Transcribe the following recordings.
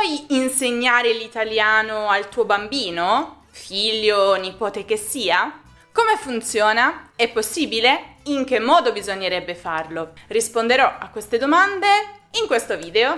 puoi insegnare l'italiano al tuo bambino, figlio o nipote che sia? Come funziona? È possibile? In che modo bisognerebbe farlo? Risponderò a queste domande in questo video.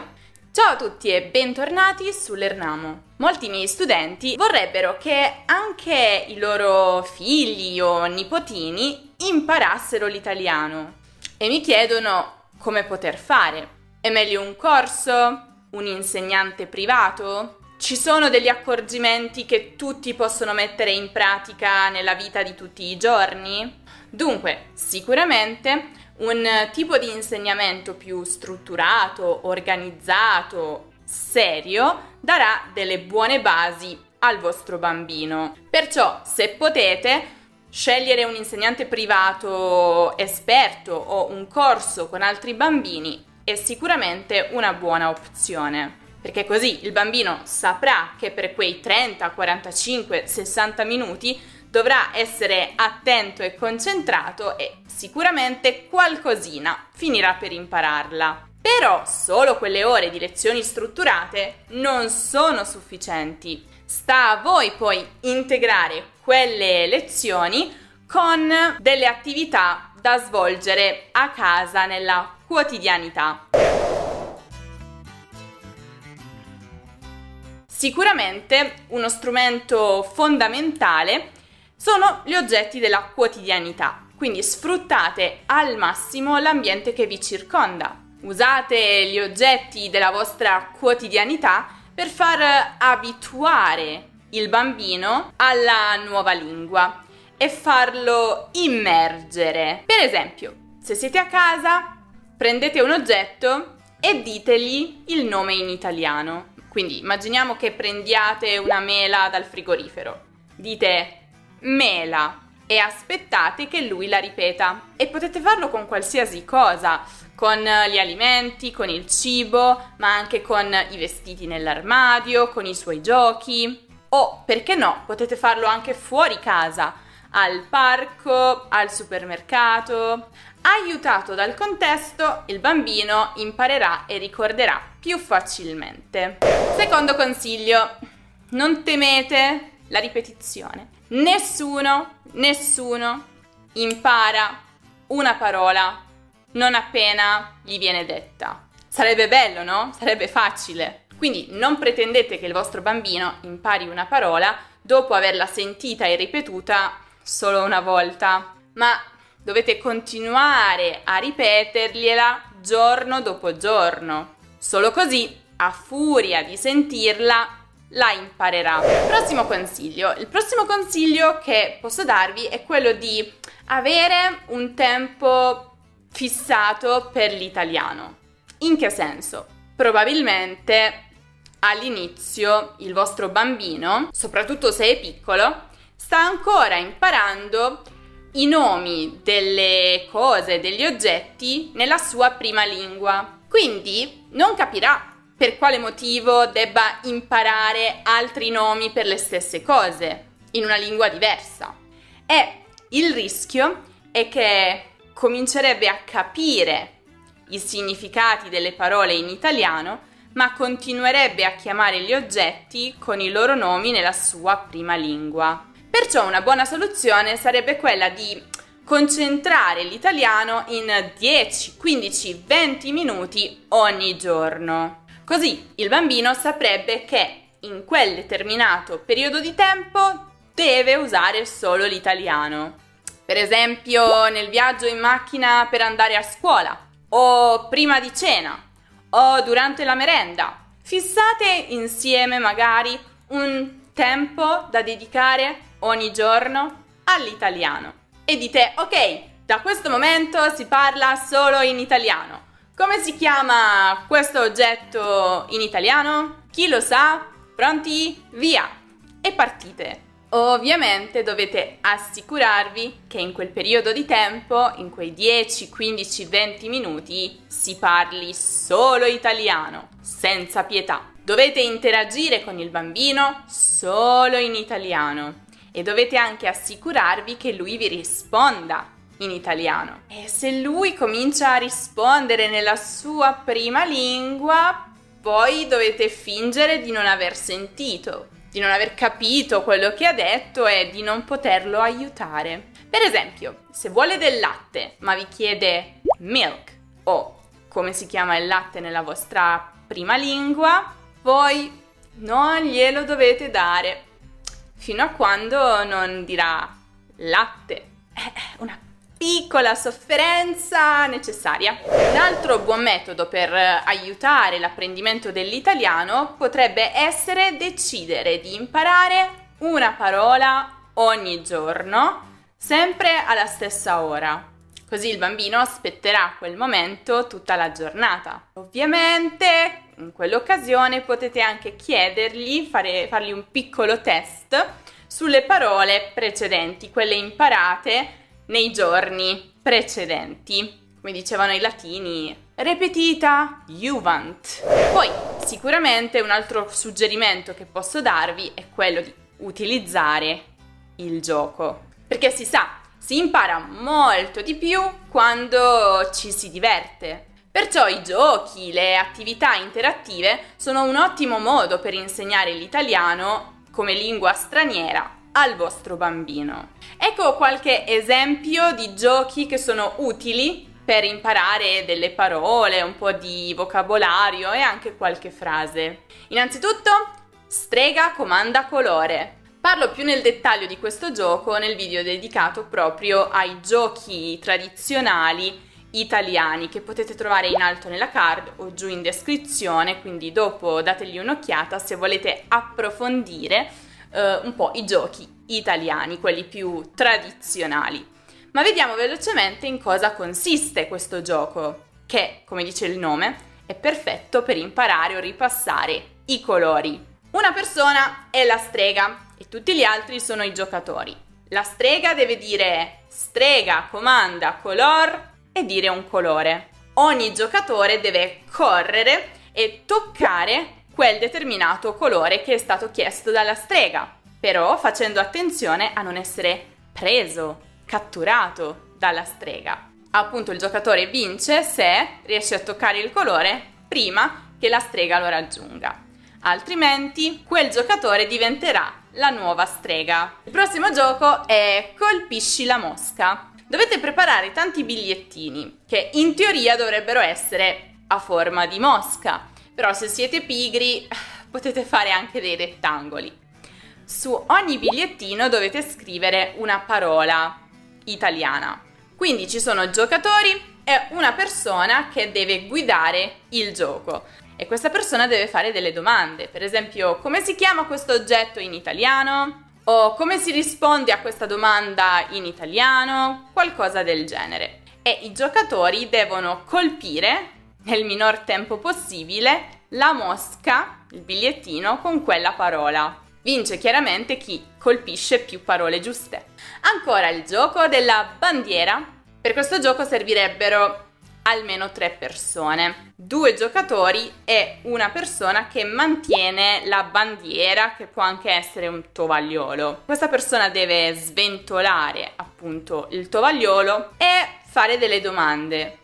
Ciao a tutti e bentornati sull'Ernamo. Molti miei studenti vorrebbero che anche i loro figli o nipotini imparassero l'italiano e mi chiedono come poter fare. È meglio un corso? Un insegnante privato? Ci sono degli accorgimenti che tutti possono mettere in pratica nella vita di tutti i giorni? Dunque, sicuramente un tipo di insegnamento più strutturato, organizzato, serio, darà delle buone basi al vostro bambino. Perciò, se potete, scegliere un insegnante privato esperto o un corso con altri bambini è sicuramente una buona opzione. Perché così il bambino saprà che per quei 30, 45, 60 minuti dovrà essere attento e concentrato e sicuramente qualcosina finirà per impararla. Però solo quelle ore di lezioni strutturate non sono sufficienti. Sta a voi poi integrare quelle lezioni con delle attività da svolgere a casa nella quotidianità. Sicuramente uno strumento fondamentale sono gli oggetti della quotidianità, quindi sfruttate al massimo l'ambiente che vi circonda. Usate gli oggetti della vostra quotidianità per far abituare il bambino alla nuova lingua e farlo immergere. Per esempio, se siete a casa, prendete un oggetto e ditegli il nome in italiano. Quindi immaginiamo che prendiate una mela dal frigorifero. Dite mela e aspettate che lui la ripeta. E potete farlo con qualsiasi cosa, con gli alimenti, con il cibo, ma anche con i vestiti nell'armadio, con i suoi giochi. O, perché no, potete farlo anche fuori casa, al parco, al supermercato. Aiutato dal contesto, il bambino imparerà e ricorderà più facilmente. Secondo consiglio, non temete la ripetizione. Nessuno, nessuno impara una parola non appena gli viene detta. Sarebbe bello, no? Sarebbe facile. Quindi non pretendete che il vostro bambino impari una parola dopo averla sentita e ripetuta solo una volta, ma dovete continuare a ripetergliela giorno dopo giorno. Solo così, a furia di sentirla, la imparerà. Prossimo consiglio. Il prossimo consiglio che posso darvi è quello di avere un tempo fissato per l'italiano. In che senso? Probabilmente all'inizio il vostro bambino, soprattutto se è piccolo, sta ancora imparando i nomi delle cose, degli oggetti nella sua prima lingua. Quindi non capirà per quale motivo debba imparare altri nomi per le stesse cose in una lingua diversa. E il rischio è che comincerebbe a capire i significati delle parole in italiano, ma continuerebbe a chiamare gli oggetti con i loro nomi nella sua prima lingua. Perciò una buona soluzione sarebbe quella di concentrare l'italiano in 10, 15, 20 minuti ogni giorno. Così il bambino saprebbe che in quel determinato periodo di tempo deve usare solo l'italiano. Per esempio nel viaggio in macchina per andare a scuola, o prima di cena, o durante la merenda. Fissate insieme magari un tempo da dedicare ogni giorno all'italiano e dite ok, da questo momento si parla solo in italiano. Come si chiama questo oggetto in italiano? Chi lo sa? Pronti? Via! E partite! Ovviamente dovete assicurarvi che in quel periodo di tempo, in quei 10, 15, 20 minuti, si parli solo italiano, senza pietà. Dovete interagire con il bambino solo in italiano e dovete anche assicurarvi che lui vi risponda in italiano. E se lui comincia a rispondere nella sua prima lingua, poi dovete fingere di non aver sentito, di non aver capito quello che ha detto e di non poterlo aiutare. Per esempio, se vuole del latte ma vi chiede milk o come si chiama il latte nella vostra prima lingua, voi non glielo dovete dare fino a quando non dirà latte. È una piccola sofferenza necessaria. Un altro buon metodo per aiutare l'apprendimento dell'italiano potrebbe essere decidere di imparare una parola ogni giorno, sempre alla stessa ora. Così il bambino aspetterà quel momento tutta la giornata. Ovviamente in quell'occasione potete anche chiedergli, fare, fargli un piccolo test sulle parole precedenti, quelle imparate nei giorni precedenti. Come dicevano i latini, repetita juvent. Poi, sicuramente un altro suggerimento che posso darvi è quello di utilizzare il gioco. Perché si sa, si impara molto di più quando ci si diverte. Perciò i giochi, le attività interattive sono un ottimo modo per insegnare l'italiano come lingua straniera al vostro bambino. Ecco qualche esempio di giochi che sono utili per imparare delle parole, un po' di vocabolario e anche qualche frase. Innanzitutto, strega comanda colore. Parlo più nel dettaglio di questo gioco nel video dedicato proprio ai giochi tradizionali italiani che potete trovare in alto nella card o giù in descrizione, quindi dopo dategli un'occhiata se volete approfondire eh, un po' i giochi italiani, quelli più tradizionali. Ma vediamo velocemente in cosa consiste questo gioco, che, come dice il nome, è perfetto per imparare o ripassare i colori. Una persona è la strega e tutti gli altri sono i giocatori. La strega deve dire strega, comanda, color e dire un colore. Ogni giocatore deve correre e toccare quel determinato colore che è stato chiesto dalla strega, però facendo attenzione a non essere preso, catturato dalla strega. Appunto il giocatore vince se riesce a toccare il colore prima che la strega lo raggiunga. Altrimenti quel giocatore diventerà la nuova strega. Il prossimo gioco è Colpisci la mosca. Dovete preparare tanti bigliettini che in teoria dovrebbero essere a forma di mosca, però se siete pigri potete fare anche dei rettangoli. Su ogni bigliettino dovete scrivere una parola italiana. Quindi ci sono giocatori e una persona che deve guidare il gioco. E questa persona deve fare delle domande, per esempio come si chiama questo oggetto in italiano? O come si risponde a questa domanda in italiano? Qualcosa del genere. E i giocatori devono colpire nel minor tempo possibile la mosca, il bigliettino, con quella parola. Vince chiaramente chi colpisce più parole giuste. Ancora il gioco della bandiera. Per questo gioco servirebbero almeno tre persone, due giocatori e una persona che mantiene la bandiera che può anche essere un tovagliolo. Questa persona deve sventolare appunto il tovagliolo e fare delle domande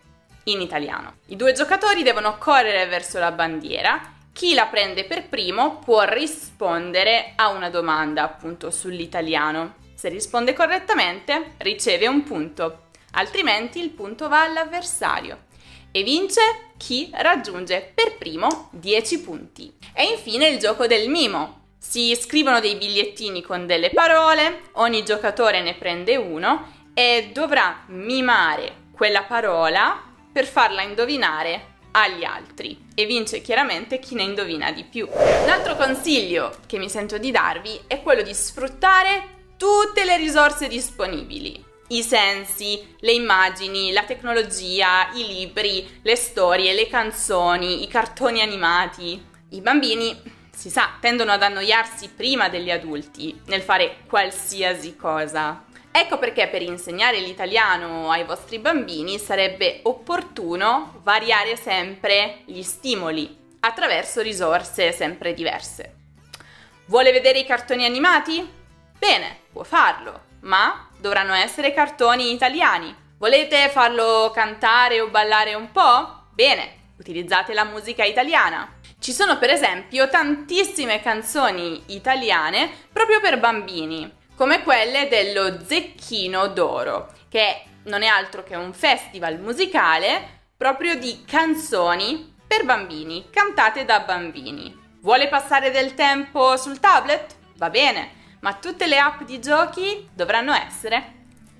in italiano. I due giocatori devono correre verso la bandiera. Chi la prende per primo può rispondere a una domanda appunto sull'italiano. Se risponde correttamente riceve un punto, altrimenti il punto va all'avversario e vince chi raggiunge per primo 10 punti. E infine il gioco del mimo. Si scrivono dei bigliettini con delle parole, ogni giocatore ne prende uno e dovrà mimare quella parola per farla indovinare agli altri e vince chiaramente chi ne indovina di più. Un altro consiglio che mi sento di darvi è quello di sfruttare tutte le risorse disponibili. I sensi, le immagini, la tecnologia, i libri, le storie, le canzoni, i cartoni animati. I bambini, si sa, tendono ad annoiarsi prima degli adulti nel fare qualsiasi cosa. Ecco perché per insegnare l'italiano ai vostri bambini sarebbe opportuno variare sempre gli stimoli attraverso risorse sempre diverse. Vuole vedere i cartoni animati? Bene, può farlo, ma dovranno essere cartoni italiani. Volete farlo cantare o ballare un po'? Bene, utilizzate la musica italiana. Ci sono per esempio tantissime canzoni italiane proprio per bambini, come quelle dello Zecchino d'Oro, che non è altro che un festival musicale proprio di canzoni per bambini, cantate da bambini. Vuole passare del tempo sul tablet? Va bene, ma tutte le app di giochi dovranno essere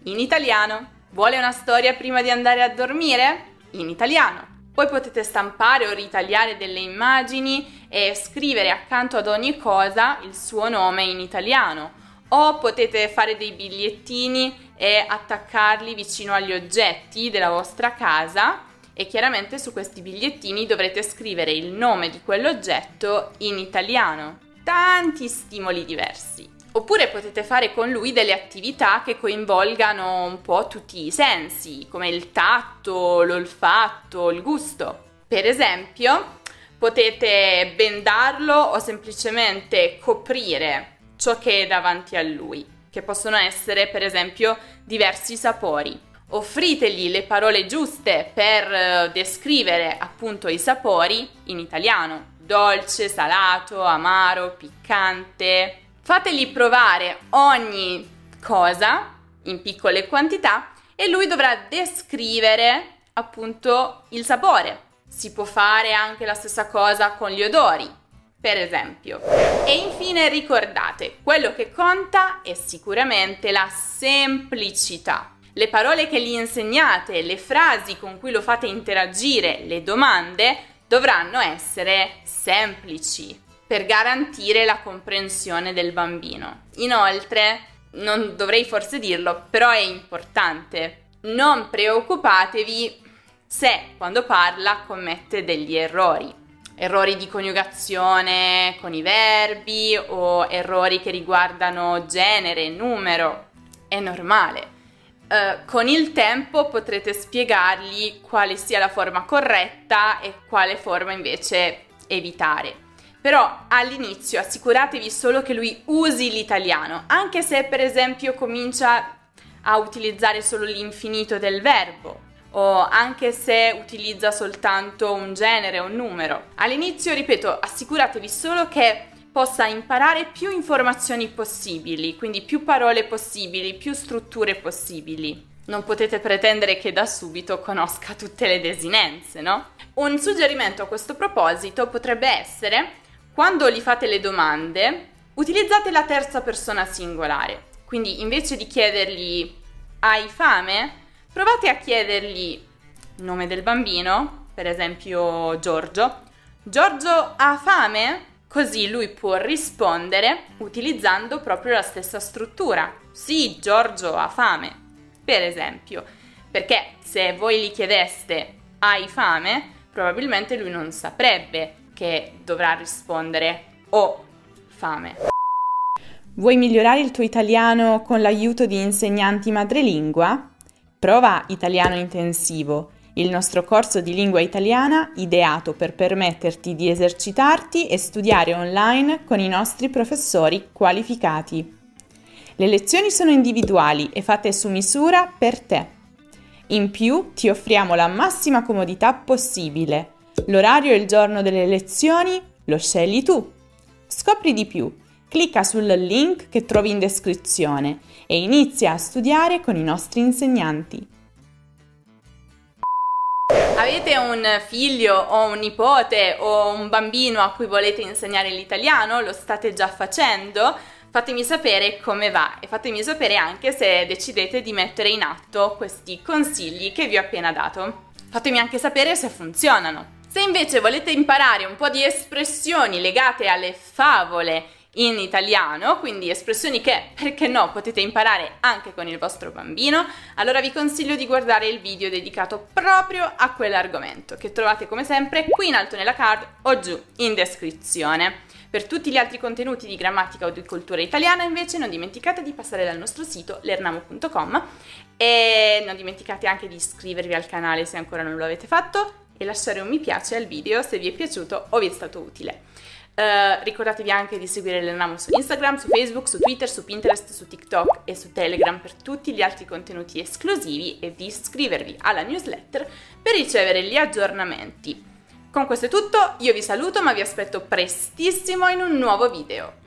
in italiano. Vuole una storia prima di andare a dormire? In italiano. Poi potete stampare o ritagliare delle immagini e scrivere accanto ad ogni cosa il suo nome in italiano. O potete fare dei bigliettini e attaccarli vicino agli oggetti della vostra casa e chiaramente su questi bigliettini dovrete scrivere il nome di quell'oggetto in italiano. Tanti stimoli diversi. Oppure potete fare con lui delle attività che coinvolgano un po' tutti i sensi, come il tatto, l'olfatto, il gusto. Per esempio, potete bendarlo o semplicemente coprire ciò che è davanti a lui, che possono essere per esempio diversi sapori. Offritegli le parole giuste per eh, descrivere appunto i sapori in italiano, dolce, salato, amaro, piccante, Fategli provare ogni cosa in piccole quantità e lui dovrà descrivere appunto il sapore. Si può fare anche la stessa cosa con gli odori, per esempio. E infine ricordate, quello che conta è sicuramente la semplicità. Le parole che gli insegnate, le frasi con cui lo fate interagire, le domande dovranno essere semplici per garantire la comprensione del bambino. Inoltre, non dovrei forse dirlo, però è importante, non preoccupatevi se quando parla commette degli errori, errori di coniugazione con i verbi o errori che riguardano genere, numero, è normale. Uh, con il tempo potrete spiegargli quale sia la forma corretta e quale forma invece evitare. Però all'inizio assicuratevi solo che lui usi l'italiano, anche se per esempio comincia a utilizzare solo l'infinito del verbo o anche se utilizza soltanto un genere un numero. All'inizio, ripeto, assicuratevi solo che possa imparare più informazioni possibili, quindi più parole possibili, più strutture possibili. Non potete pretendere che da subito conosca tutte le desinenze, no? Un suggerimento a questo proposito potrebbe essere quando gli fate le domande, utilizzate la terza persona singolare. Quindi invece di chiedergli hai fame, provate a chiedergli nome del bambino, per esempio Giorgio. Giorgio ha fame? Così lui può rispondere utilizzando proprio la stessa struttura. Sì, Giorgio ha fame, per esempio. Perché se voi gli chiedeste hai fame, probabilmente lui non saprebbe che dovrà rispondere o fame. Vuoi migliorare il tuo italiano con l'aiuto di insegnanti madrelingua? Prova Italiano Intensivo, il nostro corso di lingua italiana ideato per permetterti di esercitarti e studiare online con i nostri professori qualificati. Le lezioni sono individuali e fatte su misura per te. In più ti offriamo la massima comodità possibile L'orario e il giorno delle lezioni lo scegli tu. Scopri di più. Clicca sul link che trovi in descrizione e inizia a studiare con i nostri insegnanti. Avete un figlio o un nipote o un bambino a cui volete insegnare l'italiano? Lo state già facendo? Fatemi sapere come va e fatemi sapere anche se decidete di mettere in atto questi consigli che vi ho appena dato. Fatemi anche sapere se funzionano. Se invece volete imparare un po' di espressioni legate alle favole in italiano, quindi espressioni che, perché no, potete imparare anche con il vostro bambino, allora vi consiglio di guardare il video dedicato proprio a quell'argomento, che trovate come sempre qui in alto nella card o giù in descrizione. Per tutti gli altri contenuti di grammatica o di cultura italiana invece non dimenticate di passare dal nostro sito lernamo.com e non dimenticate anche di iscrivervi al canale se ancora non lo avete fatto e lasciare un mi piace al video se vi è piaciuto o vi è stato utile. Uh, ricordatevi anche di seguire l'Ernamo su Instagram, su Facebook, su Twitter, su Pinterest, su TikTok e su Telegram per tutti gli altri contenuti esclusivi e di iscrivervi alla newsletter per ricevere gli aggiornamenti. Con questo è tutto, io vi saluto ma vi aspetto prestissimo in un nuovo video.